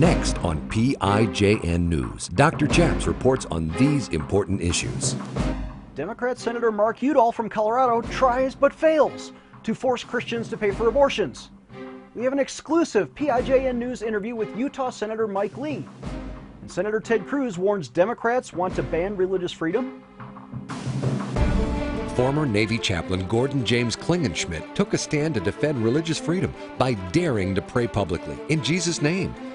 Next on PIJN News, Dr. Chaps reports on these important issues. Democrat Senator Mark Udall from Colorado tries but fails to force Christians to pay for abortions. We have an exclusive PIJN News interview with Utah Senator Mike Lee. And Senator Ted Cruz warns Democrats want to ban religious freedom. Former Navy chaplain Gordon James Klingenschmitt took a stand to defend religious freedom by daring to pray publicly in Jesus' name.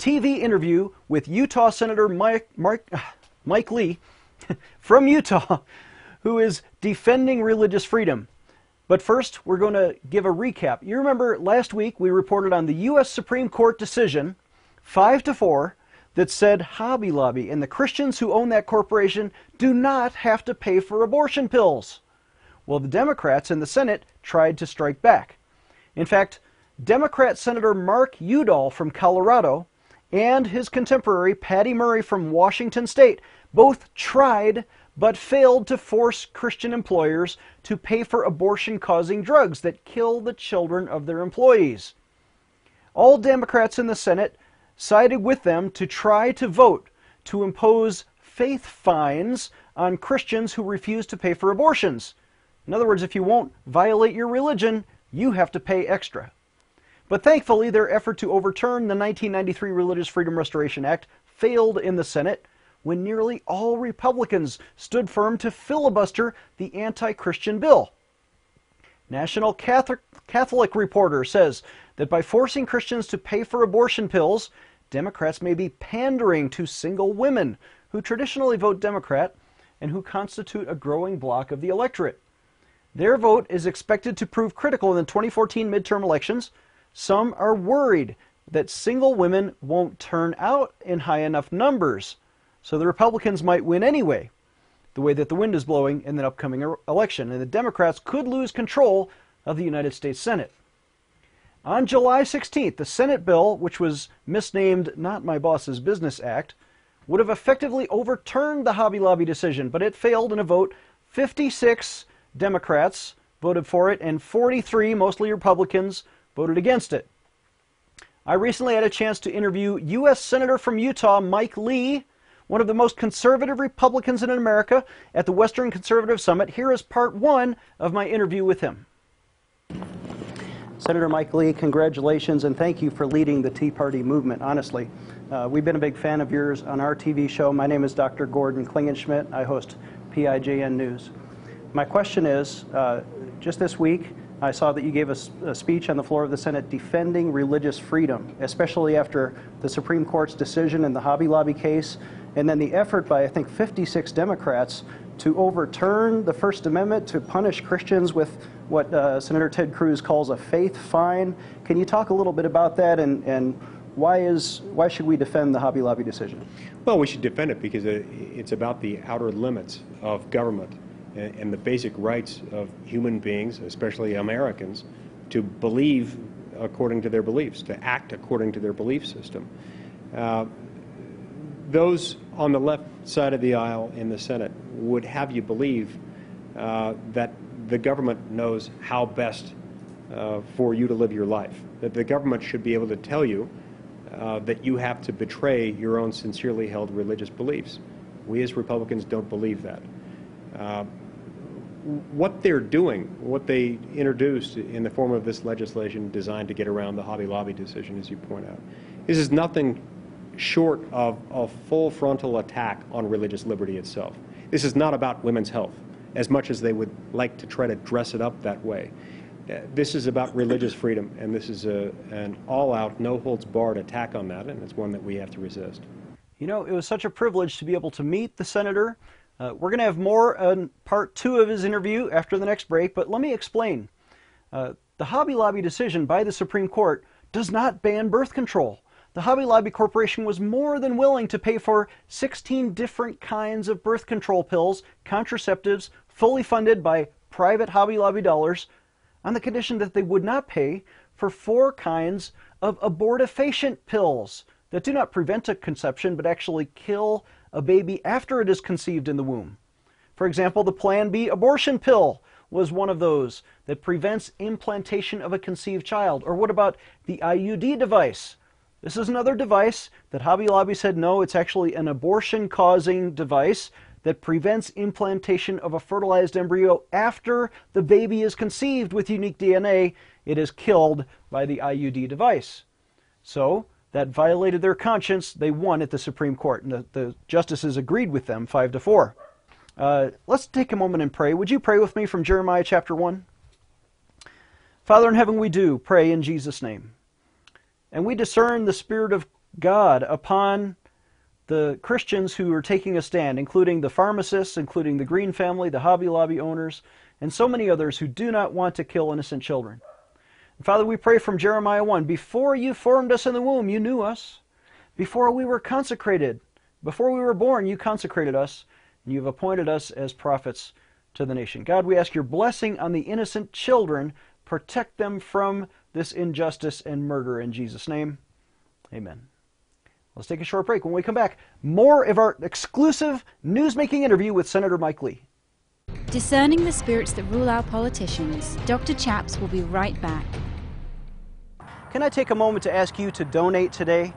TV interview with Utah Senator Mike, Mark, Mike Lee from Utah, who is defending religious freedom. But first, we're going to give a recap. You remember last week we reported on the U.S. Supreme Court decision, 5 to 4, that said Hobby Lobby and the Christians who own that corporation do not have to pay for abortion pills. Well, the Democrats in the Senate tried to strike back. In fact, Democrat Senator Mark Udall from Colorado and his contemporary Patty Murray from Washington State both tried but failed to force Christian employers to pay for abortion causing drugs that kill the children of their employees. All Democrats in the Senate sided with them to try to vote to impose faith fines on Christians who refuse to pay for abortions. In other words, if you won't violate your religion, you have to pay extra. But thankfully, their effort to overturn the 1993 Religious Freedom Restoration Act failed in the Senate when nearly all Republicans stood firm to filibuster the anti Christian bill. National Catholic, Catholic Reporter says that by forcing Christians to pay for abortion pills, Democrats may be pandering to single women who traditionally vote Democrat and who constitute a growing block of the electorate. Their vote is expected to prove critical in the 2014 midterm elections. Some are worried that single women won't turn out in high enough numbers so the Republicans might win anyway, the way that the wind is blowing in the upcoming er, election, and the Democrats could lose control of the United States Senate. On July 16th, the Senate bill, which was misnamed Not My Boss's Business Act, would have effectively overturned the Hobby Lobby decision, but it failed in a vote. 56 Democrats voted for it, and 43, mostly Republicans, voted against it. I recently had a chance to interview U.S. Senator from Utah, Mike Lee, one of the most conservative Republicans in America, at the Western Conservative Summit. Here is part one of my interview with him. Senator Mike Lee, congratulations and thank you for leading the Tea Party movement, honestly. Uh, we've been a big fan of yours on our TV show. My name is Dr. Gordon Klingenschmitt. I host PIJN News. My question is uh, just this week, I saw that you gave a, a, speech on the floor of the Senate defending religious freedom, especially after the Supreme Court's decision in the Hobby Lobby case, and then the effort by, I think, 56 Democrats to overturn the First Amendment to punish Christians with what uh, Senator Ted Cruz calls a faith fine. Can you talk a little bit about that and, and why, is, why should we defend the Hobby Lobby decision? Well, we should defend it because it's about the outer limits of government and the basic rights of human beings, especially Americans, to believe according to their beliefs, to act according to their belief system. Uh, those on the left side of the aisle in the Senate would have you believe uh, that the government knows how best uh, for you to live your life, that the government should be able to tell you uh, that you have to betray your own sincerely held religious beliefs. We as Republicans don't believe that. What they're doing, what they introduced in the form of this legislation designed to get around the Hobby Lobby decision, as you point out, this is nothing short of a full frontal attack on religious liberty itself. This is not about women's health, as much as they would like to try to dress it up that way. Uh, this is about religious freedom, and this is a, an all-out, no-holds-barred attack on that, and it's one that we have to resist. You know, it was such a privilege to be able to meet the senator uh, we're going to have more on part two of his interview after the next break, but let me explain. Uh, the Hobby Lobby decision by the Supreme Court does not ban birth control. the Hobby Lobby Corporation was more than willing to pay for 16 different kinds of birth control pills, contraceptives, fully funded by private Hobby Lobby dollars, on the condition that they would not pay for four kinds of abortifacient pills that do not prevent a conception but actually kill a baby after it is conceived in the womb. For example, the Plan B abortion pill was one of those that prevents implantation of a conceived child. Or what about the IUD device? This is another device that Hobby Lobby said no, it's actually an abortion causing device that prevents implantation of a fertilized embryo after the baby is conceived with unique DNA. It is killed by the IUD device. So, that violated their conscience. They won at the Supreme Court, and the, the justices agreed with them, five to four. Uh, let's take a moment and pray. Would you pray with me from Jeremiah chapter 1? Father in heaven, we do pray in Jesus' name. And we discern the Spirit of God upon the Christians who are taking a stand, including the pharmacists, including the Green family, the Hobby Lobby owners, and so many others who do not want to kill innocent children. Father, we pray from Jeremiah 1 Before you formed us in the womb, you knew us. Before we were consecrated, before we were born, you consecrated us, and you've appointed us as prophets to the nation. God, we ask your blessing on the innocent children. Protect them from this injustice and murder in Jesus' name. Amen. Let's take a short break. When we come back, more of our exclusive news-making interview with Senator Mike Lee. Discerning the spirits that rule our politicians, Dr. Chaps will be right back. Can I take a moment to ask you to donate today?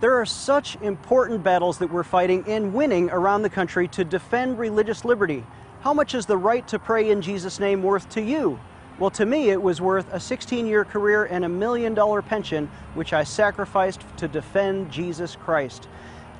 There are such important battles that we're fighting and winning around the country to defend religious liberty. How much is the right to pray in Jesus' name worth to you? Well, to me, it was worth a 16 year career and a million dollar pension, which I sacrificed to defend Jesus Christ.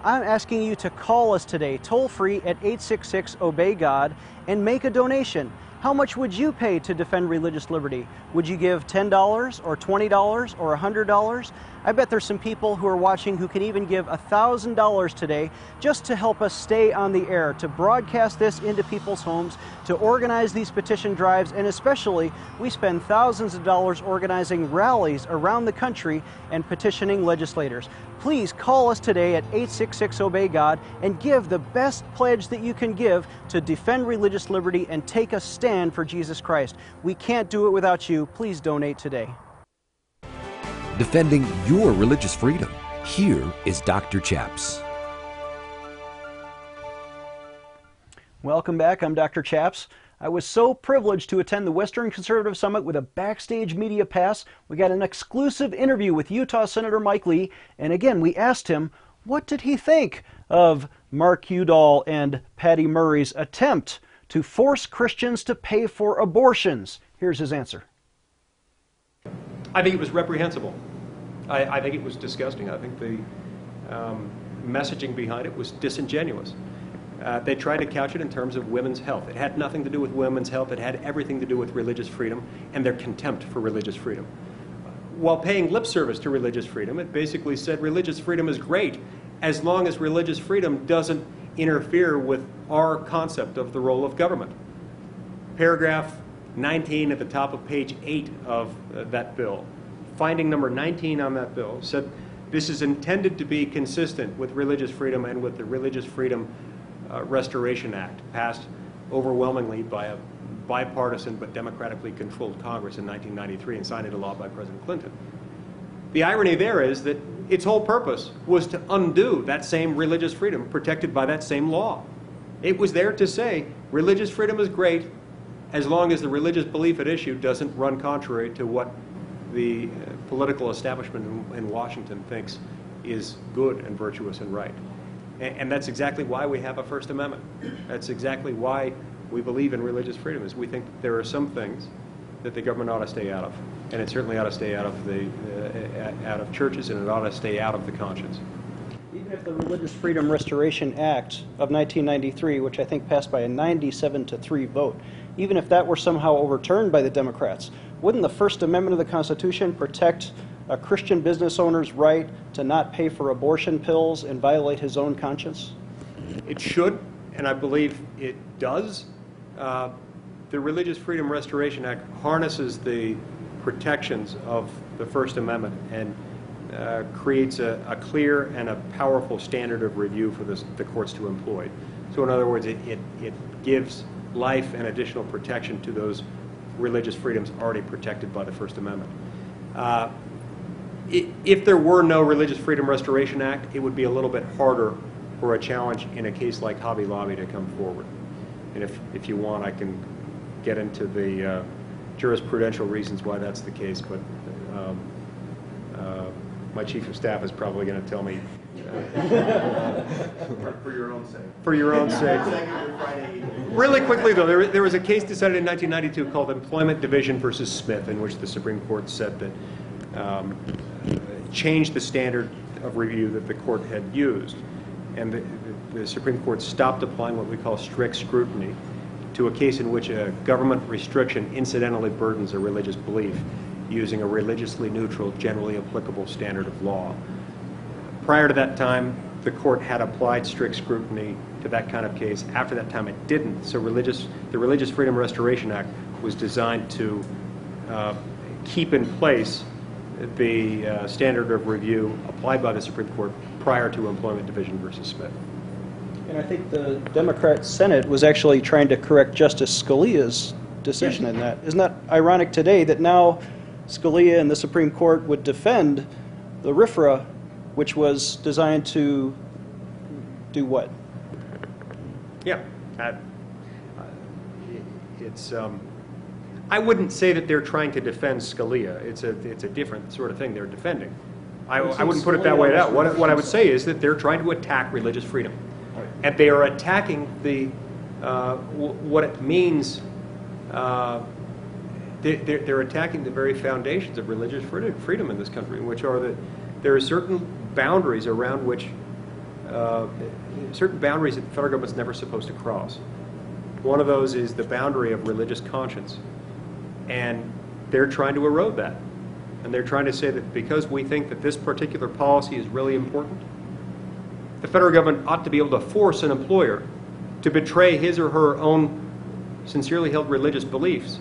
I'm asking you to call us today, toll free at 866 Obey God, and make a donation. How much would you pay to defend religious liberty? Would you give $10 or $20 or $100? I bet there's some people who are watching who can even give $1,000 today just to help us stay on the air, to broadcast this into people's homes, to organize these petition drives, and especially we spend thousands of dollars organizing rallies around the country and petitioning legislators. Please call us today at 866 Obey God and give the best pledge that you can give to defend religious liberty and take a stand for Jesus Christ. We can't do it without you. Please donate today. Defending your religious freedom. Here is Dr. Chaps. Welcome back. I'm Dr. Chaps. I was so privileged to attend the Western Conservative Summit with a backstage media pass. We got an exclusive interview with Utah Senator Mike Lee, and again, we asked him what did he think of Mark Udall and Patty Murray's attempt to force Christians to pay for abortions. Here's his answer. I think it was reprehensible. I, I think it was disgusting. I think the um, messaging behind it was disingenuous. Uh, they tried to couch it in terms of women's health. It had nothing to do with women's health. It had everything to do with religious freedom and their contempt for religious freedom. While paying lip service to religious freedom, it basically said religious freedom is great as long as religious freedom doesn't interfere with our concept of the role of government. Paragraph 19 at the top of page 8 of uh, that bill, finding number 19 on that bill, said this is intended to be consistent with religious freedom and with the Religious Freedom Restoration Act, passed overwhelmingly by a bipartisan but democratically controlled Congress in 1993 and signed into law by President Clinton. The irony there is that its whole purpose was to undo that same religious freedom protected by that same law. It was there to say religious freedom is great as long as the religious belief at issue doesn't run contrary to what the uh, political establishment in Washington thinks is good and virtuous and right. And, and that's exactly why we have a First Amendment. That's exactly why we believe in religious freedom, is we think there are some things that the government ought to stay out of. And it certainly ought to stay out of, the, uh, out of churches, and it ought to stay out of the conscience. Even if the Religious Freedom Restoration Act of 1993, which I think passed by a 97 to 3 vote, even if that were somehow overturned by the Democrats, wouldn't the First Amendment of the Constitution protect a Christian business owner's right to not pay for abortion pills and violate his own conscience? It should, and I believe it does. Uh, the Religious Freedom Restoration Act harnesses the protections of the First Amendment and uh, creates a, a, clear and a powerful standard of review for this, the courts to employ. So, in other words, it, it, it gives life and additional protection to those religious freedoms already protected by the First Amendment. Uh, if there were no Religious Freedom Restoration Act, it would be a little bit harder for a challenge in a case like Hobby Lobby to come forward. And if, if you want, I can get into the uh, jurisprudential reasons why that's the case, but um, uh, my chief of staff is probably going to tell me. Uh, for your own sake. For your own sake. really quickly, though, there, there was a case decided in 1992 called Employment Division versus Smith, in which the Supreme Court said that um, changed the standard of review that the court had used. And the, the, Supreme Court stopped applying what we call strict scrutiny to a case in which a government restriction incidentally burdens a religious belief using a religiously neutral, generally applicable standard of law. Prior to that time, the court had applied strict scrutiny to that kind of case. After that time, it didn't. So religious, the Religious Freedom Restoration Act was designed to uh, keep in place the uh, standard of review applied by the Supreme Court prior to Employment Division versus Smith. And I think the Democrat Senate was actually trying to correct Justice Scalia's decision in that. Isn't that ironic today that now Scalia and the Supreme Court would defend the RFRA, which was designed to do what? Yeah, uh, it's. Um, I wouldn't say that they're trying to defend Scalia. It's a it's a different sort of thing they're defending. I, I wouldn't put it that way. Out. What, what I would say is that they're trying to attack religious freedom, and they are attacking the uh, w- what it means. Uh, they, they're, they're attacking the very foundations of religious freedom in this country, which are that there are certain boundaries around which uh, certain boundaries that the federal government's never supposed to cross. One of those is the boundary of religious conscience. And they're trying to erode that. And they're trying to say that because we think that this particular policy is really important, the federal government ought to be able to force an employer to betray his or her own sincerely held religious beliefs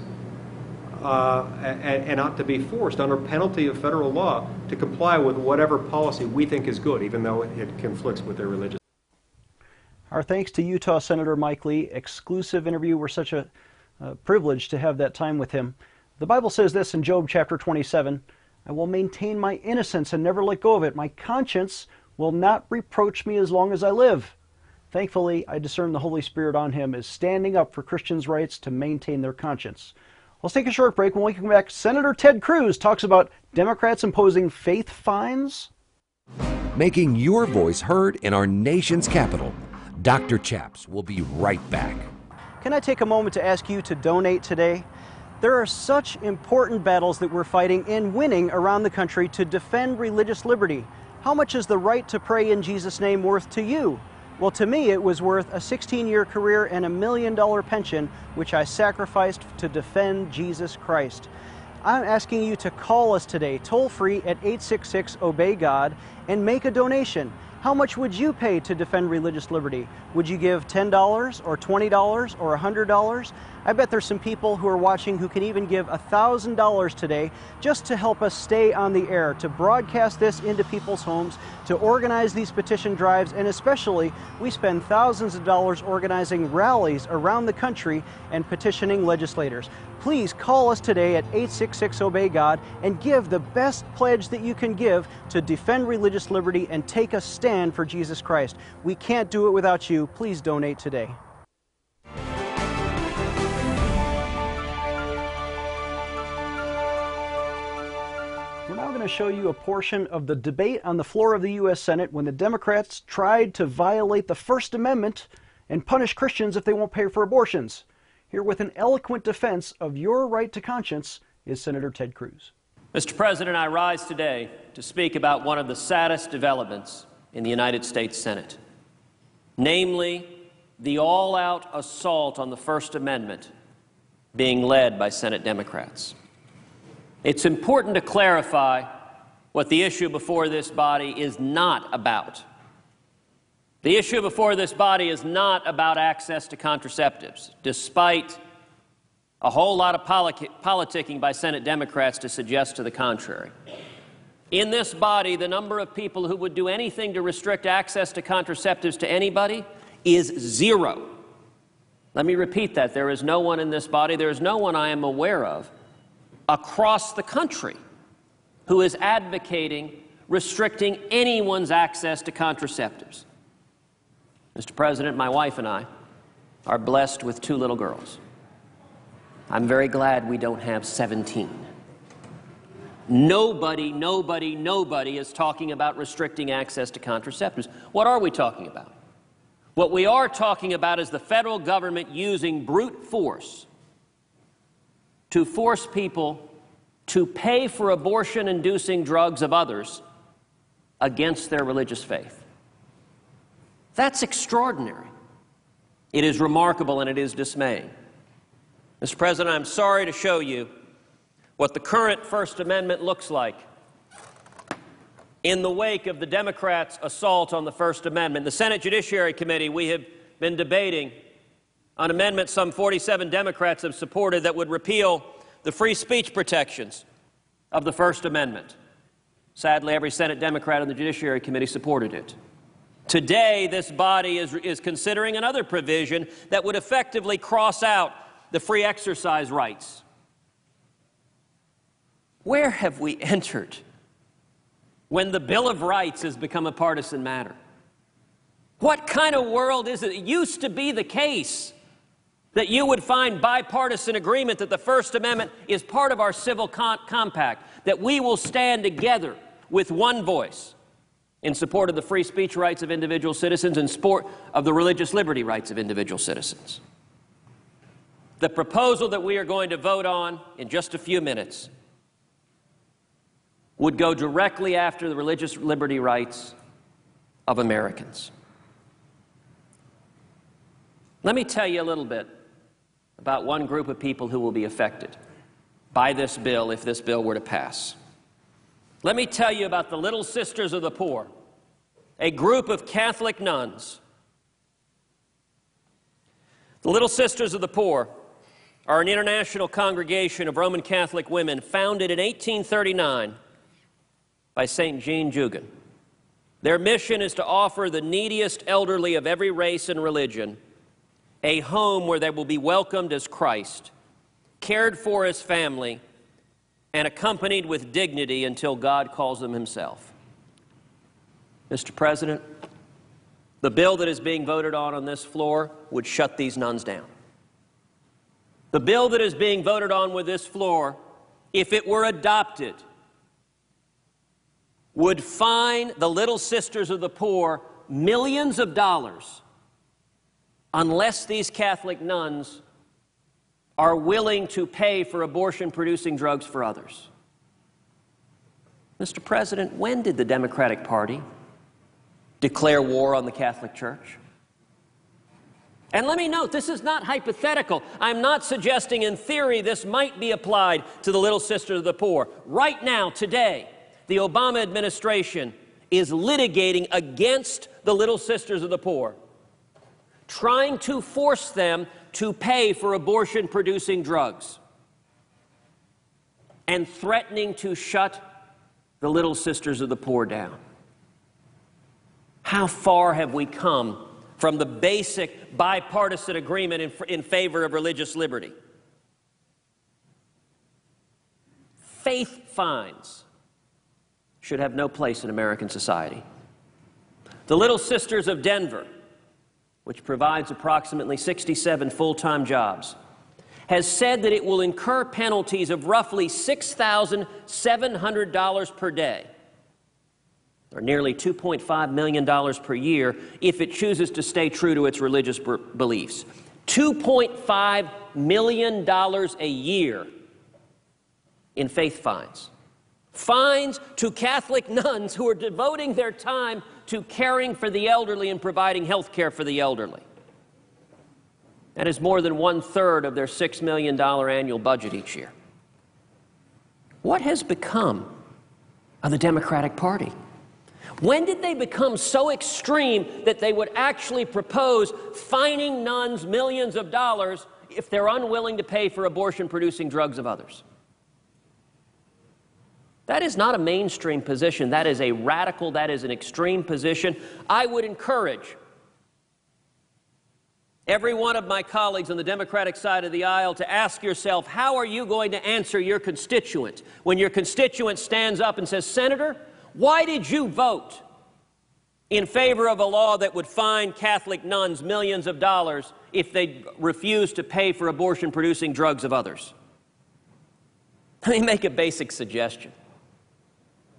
uh, and, and, ought to be forced under penalty of federal law to comply with whatever policy we think is good, even though it, conflicts with their religious. Our thanks to Utah Senator Mike Lee. Exclusive interview. We're such a uh, privilege to have that time with him. The Bible says this in Job chapter 27 I will maintain my innocence and never let go of it. My conscience will not reproach me as long as I live. Thankfully, I discern the Holy Spirit on him as standing up for Christians' rights to maintain their conscience. Let's take a short break. When we come back, Senator Ted Cruz talks about Democrats imposing faith fines. Making your voice heard in our nation's capital. Dr. Chaps will be right back. Can I take a moment to ask you to donate today? There are such important battles that we're fighting and winning around the country to defend religious liberty. How much is the right to pray in Jesus' name worth to you? Well, to me, it was worth a 16 year career and a million dollar pension, which I sacrificed to defend Jesus Christ. I'm asking you to call us today, toll free at 866 Obey God, and make a donation. How much would you pay to defend religious liberty? Would you give $10 or $20 or $100? I bet there's some people who are watching who can even give $1,000 today just to help us stay on the air, to broadcast this into people's homes, to organize these petition drives, and especially we spend thousands of dollars organizing rallies around the country and petitioning legislators. Please call us today at 866 Obey God and give the best pledge that you can give to defend religious liberty and take a stand for Jesus Christ. We can't do it without you. Please donate today. We're now going to show you a portion of the debate on the floor of the U.S. Senate when the Democrats tried to violate the First Amendment and punish Christians if they won't pay for abortions. Here with an eloquent defense of your right to conscience is Senator Ted Cruz. Mr. President, I rise today to speak about one of the saddest developments in the United States Senate, namely the all out assault on the First Amendment being led by Senate Democrats. It's important to clarify what the issue before this body is not about. The issue before this body is not about access to contraceptives, despite a whole lot of politicking by Senate Democrats to suggest to the contrary. In this body, the number of people who would do anything to restrict access to contraceptives to anybody is zero. Let me repeat that. There is no one in this body, there is no one I am aware of across the country who is advocating restricting anyone's access to contraceptives. Mr. President, my wife and I are blessed with two little girls. I'm very glad we don't have 17. Nobody, nobody, nobody is talking about restricting access to contraceptives. What are we talking about? What we are talking about is the federal government using brute force to force people to pay for abortion inducing drugs of others against their religious faith. That's extraordinary. It is remarkable and it is dismaying. Mr. President, I'm sorry to show you what the current First Amendment looks like in the wake of the Democrats' assault on the First Amendment. The Senate Judiciary Committee, we have been debating an amendment some 47 Democrats have supported that would repeal the free speech protections of the First Amendment. Sadly, every Senate Democrat on the Judiciary Committee supported it. Today, this body is, is considering another provision that would effectively cross out the free exercise rights where have we entered when the Bill of Rights has become a partisan matter? What kind of world is it? It used to be the case that you would find bipartisan agreement that the First Amendment is part of our civil compact, that we will stand together with one voice in support of the free speech rights of individual citizens and support of the religious liberty rights of individual citizens. The proposal that we are going to vote on in just a few minutes would go directly after the religious liberty rights of Americans. Let me tell you a little bit about one group of people who will be affected by this bill if this bill were to pass. Let me tell you about the Little Sisters of the Poor, a group of Catholic nuns. The Little Sisters of the Poor are an international congregation of Roman Catholic women founded in 1839 by St. Jean Jugan. Their mission is to offer the neediest elderly of every race and religion a home where they will be welcomed as Christ, cared for as family, and accompanied with dignity until God calls them Himself. Mr. President, the bill that is being voted on on this floor would shut these nuns down. The bill that is being voted on with this floor, if it were adopted, would fine the Little Sisters of the Poor millions of dollars unless these Catholic nuns are willing to pay for abortion producing drugs for others. Mr. President, when did the Democratic Party declare war on the Catholic Church? And let me note, this is not hypothetical. I'm not suggesting in theory this might be applied to the Little Sisters of the Poor. Right now, today, the Obama administration is litigating against the Little Sisters of the Poor, trying to force them to pay for abortion producing drugs, and threatening to shut the Little Sisters of the Poor down. How far have we come from the basic bipartisan agreement in, in favor of religious liberty? Faith fines should have no place in American society. The Little Sisters of Denver, which provides approximately 67 full time jobs, has said that it will incur penalties of roughly $6,700 per day, or nearly $2.5 million per year, if it chooses to stay true to its religious beliefs. $2.5 million a year in faith fines fines to Catholic nuns who are devoting their time to caring for the elderly and providing health care for the elderly. That is more than one third of their $6 million annual budget each year. What has become of the Democratic Party? When did they become so extreme that they would actually propose fining nuns millions of dollars if they're unwilling to pay for abortion producing drugs of others? That is not a mainstream position. That is a radical, that is an extreme position. I would encourage every one of my colleagues on the Democratic side of the aisle to ask yourself how are you going to answer your constituent when your constituent stands up and says, Senator, why did you vote in favor of a law that would fine Catholic nuns millions of dollars if they refused to pay for abortion producing drugs of others? Let me make a basic suggestion.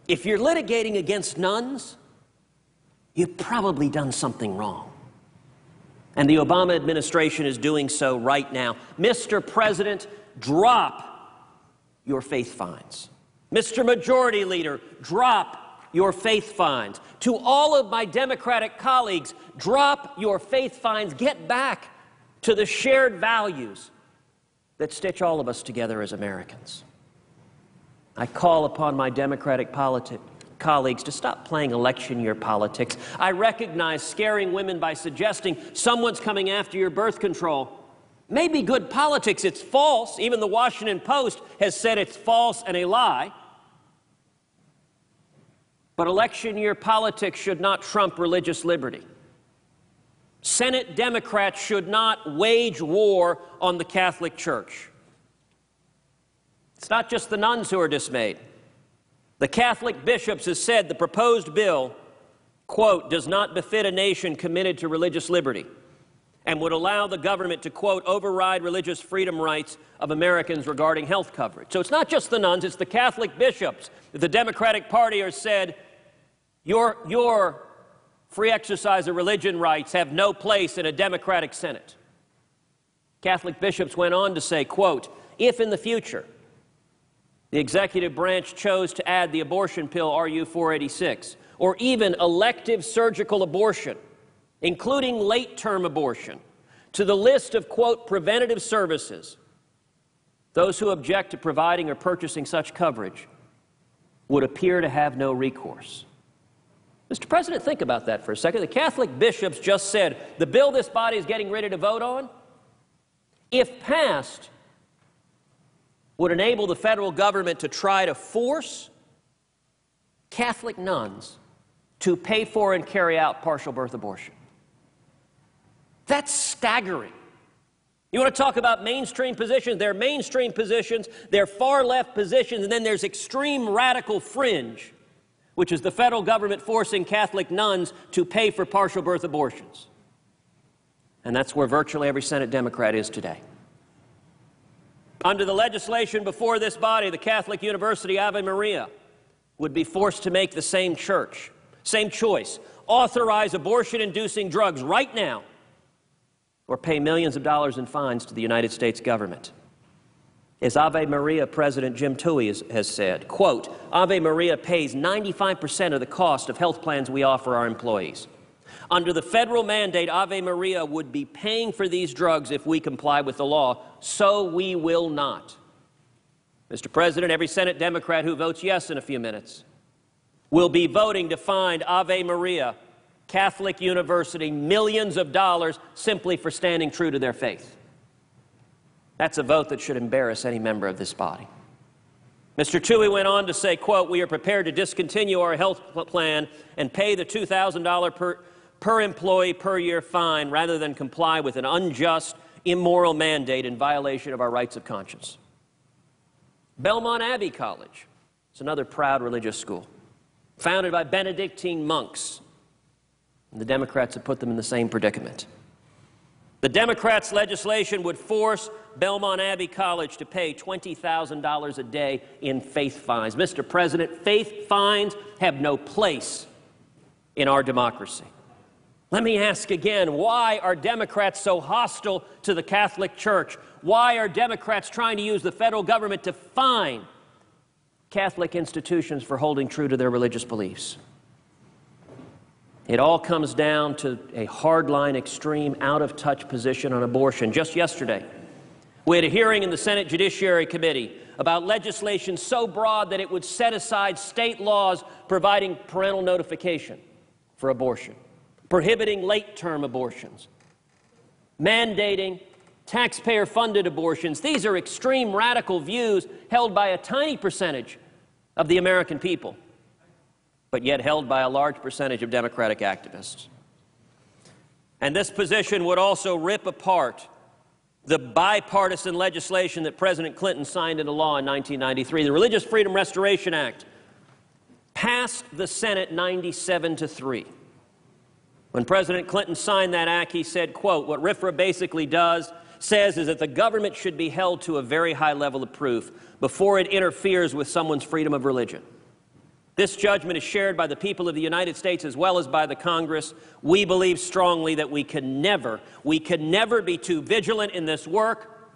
If you're litigating against nuns, you've probably done something wrong. And the Obama administration is doing so right now. Mr. President, drop your faith fines. Mr. Majority Leader, drop your faith fines. To all of my Democratic colleagues, drop your faith fines. Get back to the shared values that stitch all of us together as Americans. I call upon my Democratic politi- colleagues to stop playing election year politics. I recognize scaring women by suggesting someone's coming after your birth control may be good politics. It's false. Even the Washington Post has said it's false and a lie. But election year politics should not trump religious liberty. Senate Democrats should not wage war on the Catholic Church. It's not just the nuns who are dismayed. The Catholic bishops have said the proposed bill, quote, does not befit a nation committed to religious liberty and would allow the government to, quote, override religious freedom rights of Americans regarding health coverage. So it's not just the nuns, it's the Catholic bishops. The Democratic Party has said your, your free exercise of religion rights have no place in a Democratic Senate. Catholic bishops went on to say, quote, if in the future the executive branch chose to add the abortion pill RU 486, or even elective surgical abortion, including late term abortion, to the list of, quote, preventative services. Those who object to providing or purchasing such coverage would appear to have no recourse. Mr. President, think about that for a second. The Catholic bishops just said the bill this body is getting ready to vote on, if passed, would enable the federal government to try to force Catholic nuns to pay for and carry out partial birth abortion. That's staggering. You want to talk about mainstream positions? There are mainstream positions, there are far left positions, and then there's extreme radical fringe, which is the federal government forcing Catholic nuns to pay for partial birth abortions. And that's where virtually every Senate Democrat is today. Under the legislation before this body, the Catholic University Ave Maria would be forced to make the same church, same choice, authorize abortion inducing drugs right now, or pay millions of dollars in fines to the United States government. As Ave Maria President Jim Towey has, has said, quote, Ave Maria pays 95% of the cost of health plans we offer our employees. Under the federal mandate, Ave Maria would be paying for these drugs if we comply with the law, so we will not. Mr. President, every Senate Democrat who votes yes in a few minutes will be voting to find Ave Maria Catholic University millions of dollars simply for standing true to their faith. That's a vote that should embarrass any member of this body. Mr. Towey went on to say, quote, we are prepared to discontinue our health plan and pay the $2,000 per per employee per year fine rather than comply with an unjust, immoral mandate in violation of our rights of conscience. Belmont Abbey College is another proud religious school, founded by Benedictine monks. And the Democrats have put them in the same predicament. The Democrats' legislation would force Belmont Abbey College to pay $20,000 a day in faith fines. Mr. President, faith fines have no place in our democracy. Let me ask again why are Democrats so hostile to the Catholic Church? Why are Democrats trying to use the federal government to fine Catholic institutions for holding true to their religious beliefs? It all comes down to a hardline, extreme, out of touch position on abortion. Just yesterday, we had a hearing in the Senate Judiciary Committee about legislation so broad that it would set aside state laws providing parental notification for abortion prohibiting late term abortions, mandating taxpayer funded abortions. These are extreme radical views held by a tiny percentage of the American people, but yet held by a large percentage of Democratic activists. And this position would also rip apart the bipartisan legislation that President Clinton signed into law in 1993, the Religious Freedom Restoration Act, passed the Senate 97 to 3. When President Clinton signed that act, he said, quote, what RFRA basically does says is that the government should be held to a very high level of proof before it interferes with someone's freedom of religion. This judgment is shared by the people of the United States as well as by the Congress. We believe strongly that we can never, we can never be too vigilant in this work.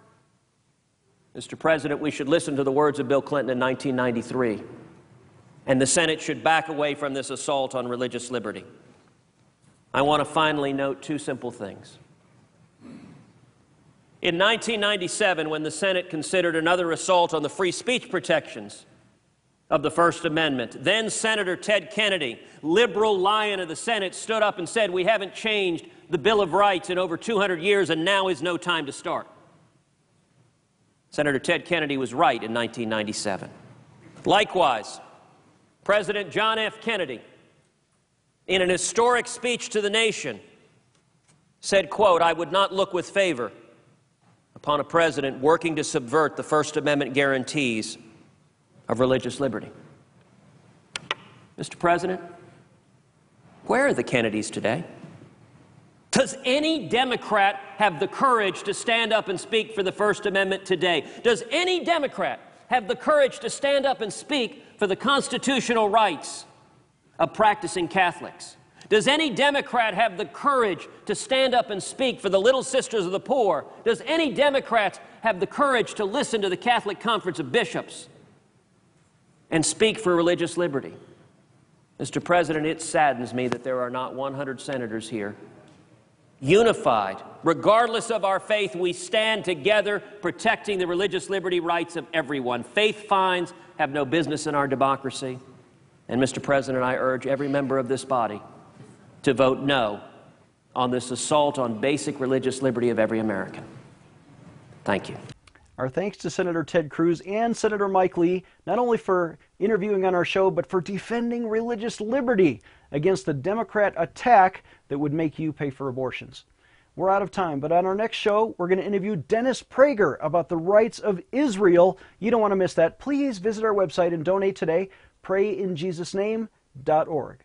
Mr. President, we should listen to the words of Bill Clinton in 1993, and the Senate should back away from this assault on religious liberty. I want to finally note two simple things. In 1997, when the Senate considered another assault on the free speech protections of the First Amendment, then Senator Ted Kennedy, liberal lion of the Senate, stood up and said, We haven't changed the Bill of Rights in over 200 years, and now is no time to start. Senator Ted Kennedy was right in 1997. Likewise, President John F. Kennedy, in an historic speech to the nation, said, quote, I would not look with favor upon a president working to subvert the First Amendment guarantees of religious liberty. Mr. President, where are the Kennedys today? Does any Democrat have the courage to stand up and speak for the First Amendment today? Does any Democrat have the courage to stand up and speak for the constitutional rights of practicing Catholics? Does any Democrat have the courage to stand up and speak for the little sisters of the poor? Does any Democrat have the courage to listen to the Catholic Conference of Bishops and speak for religious liberty? Mr. President, it saddens me that there are not 100 senators here. Unified, regardless of our faith, we stand together protecting the religious liberty rights of everyone. Faith fines have no business in our democracy. And, Mr. President, I urge every member of this body to vote no on this assault on basic religious liberty of every American. Thank you. Our thanks to Senator Ted Cruz and Senator Mike Lee, not only for interviewing on our show, but for defending religious liberty against the Democrat attack that would make you pay for abortions. We're out of time, but on our next show, we're going to interview Dennis Prager about the rights of Israel. You don't want to miss that. Please visit our website and donate today, prayinjesusname.org.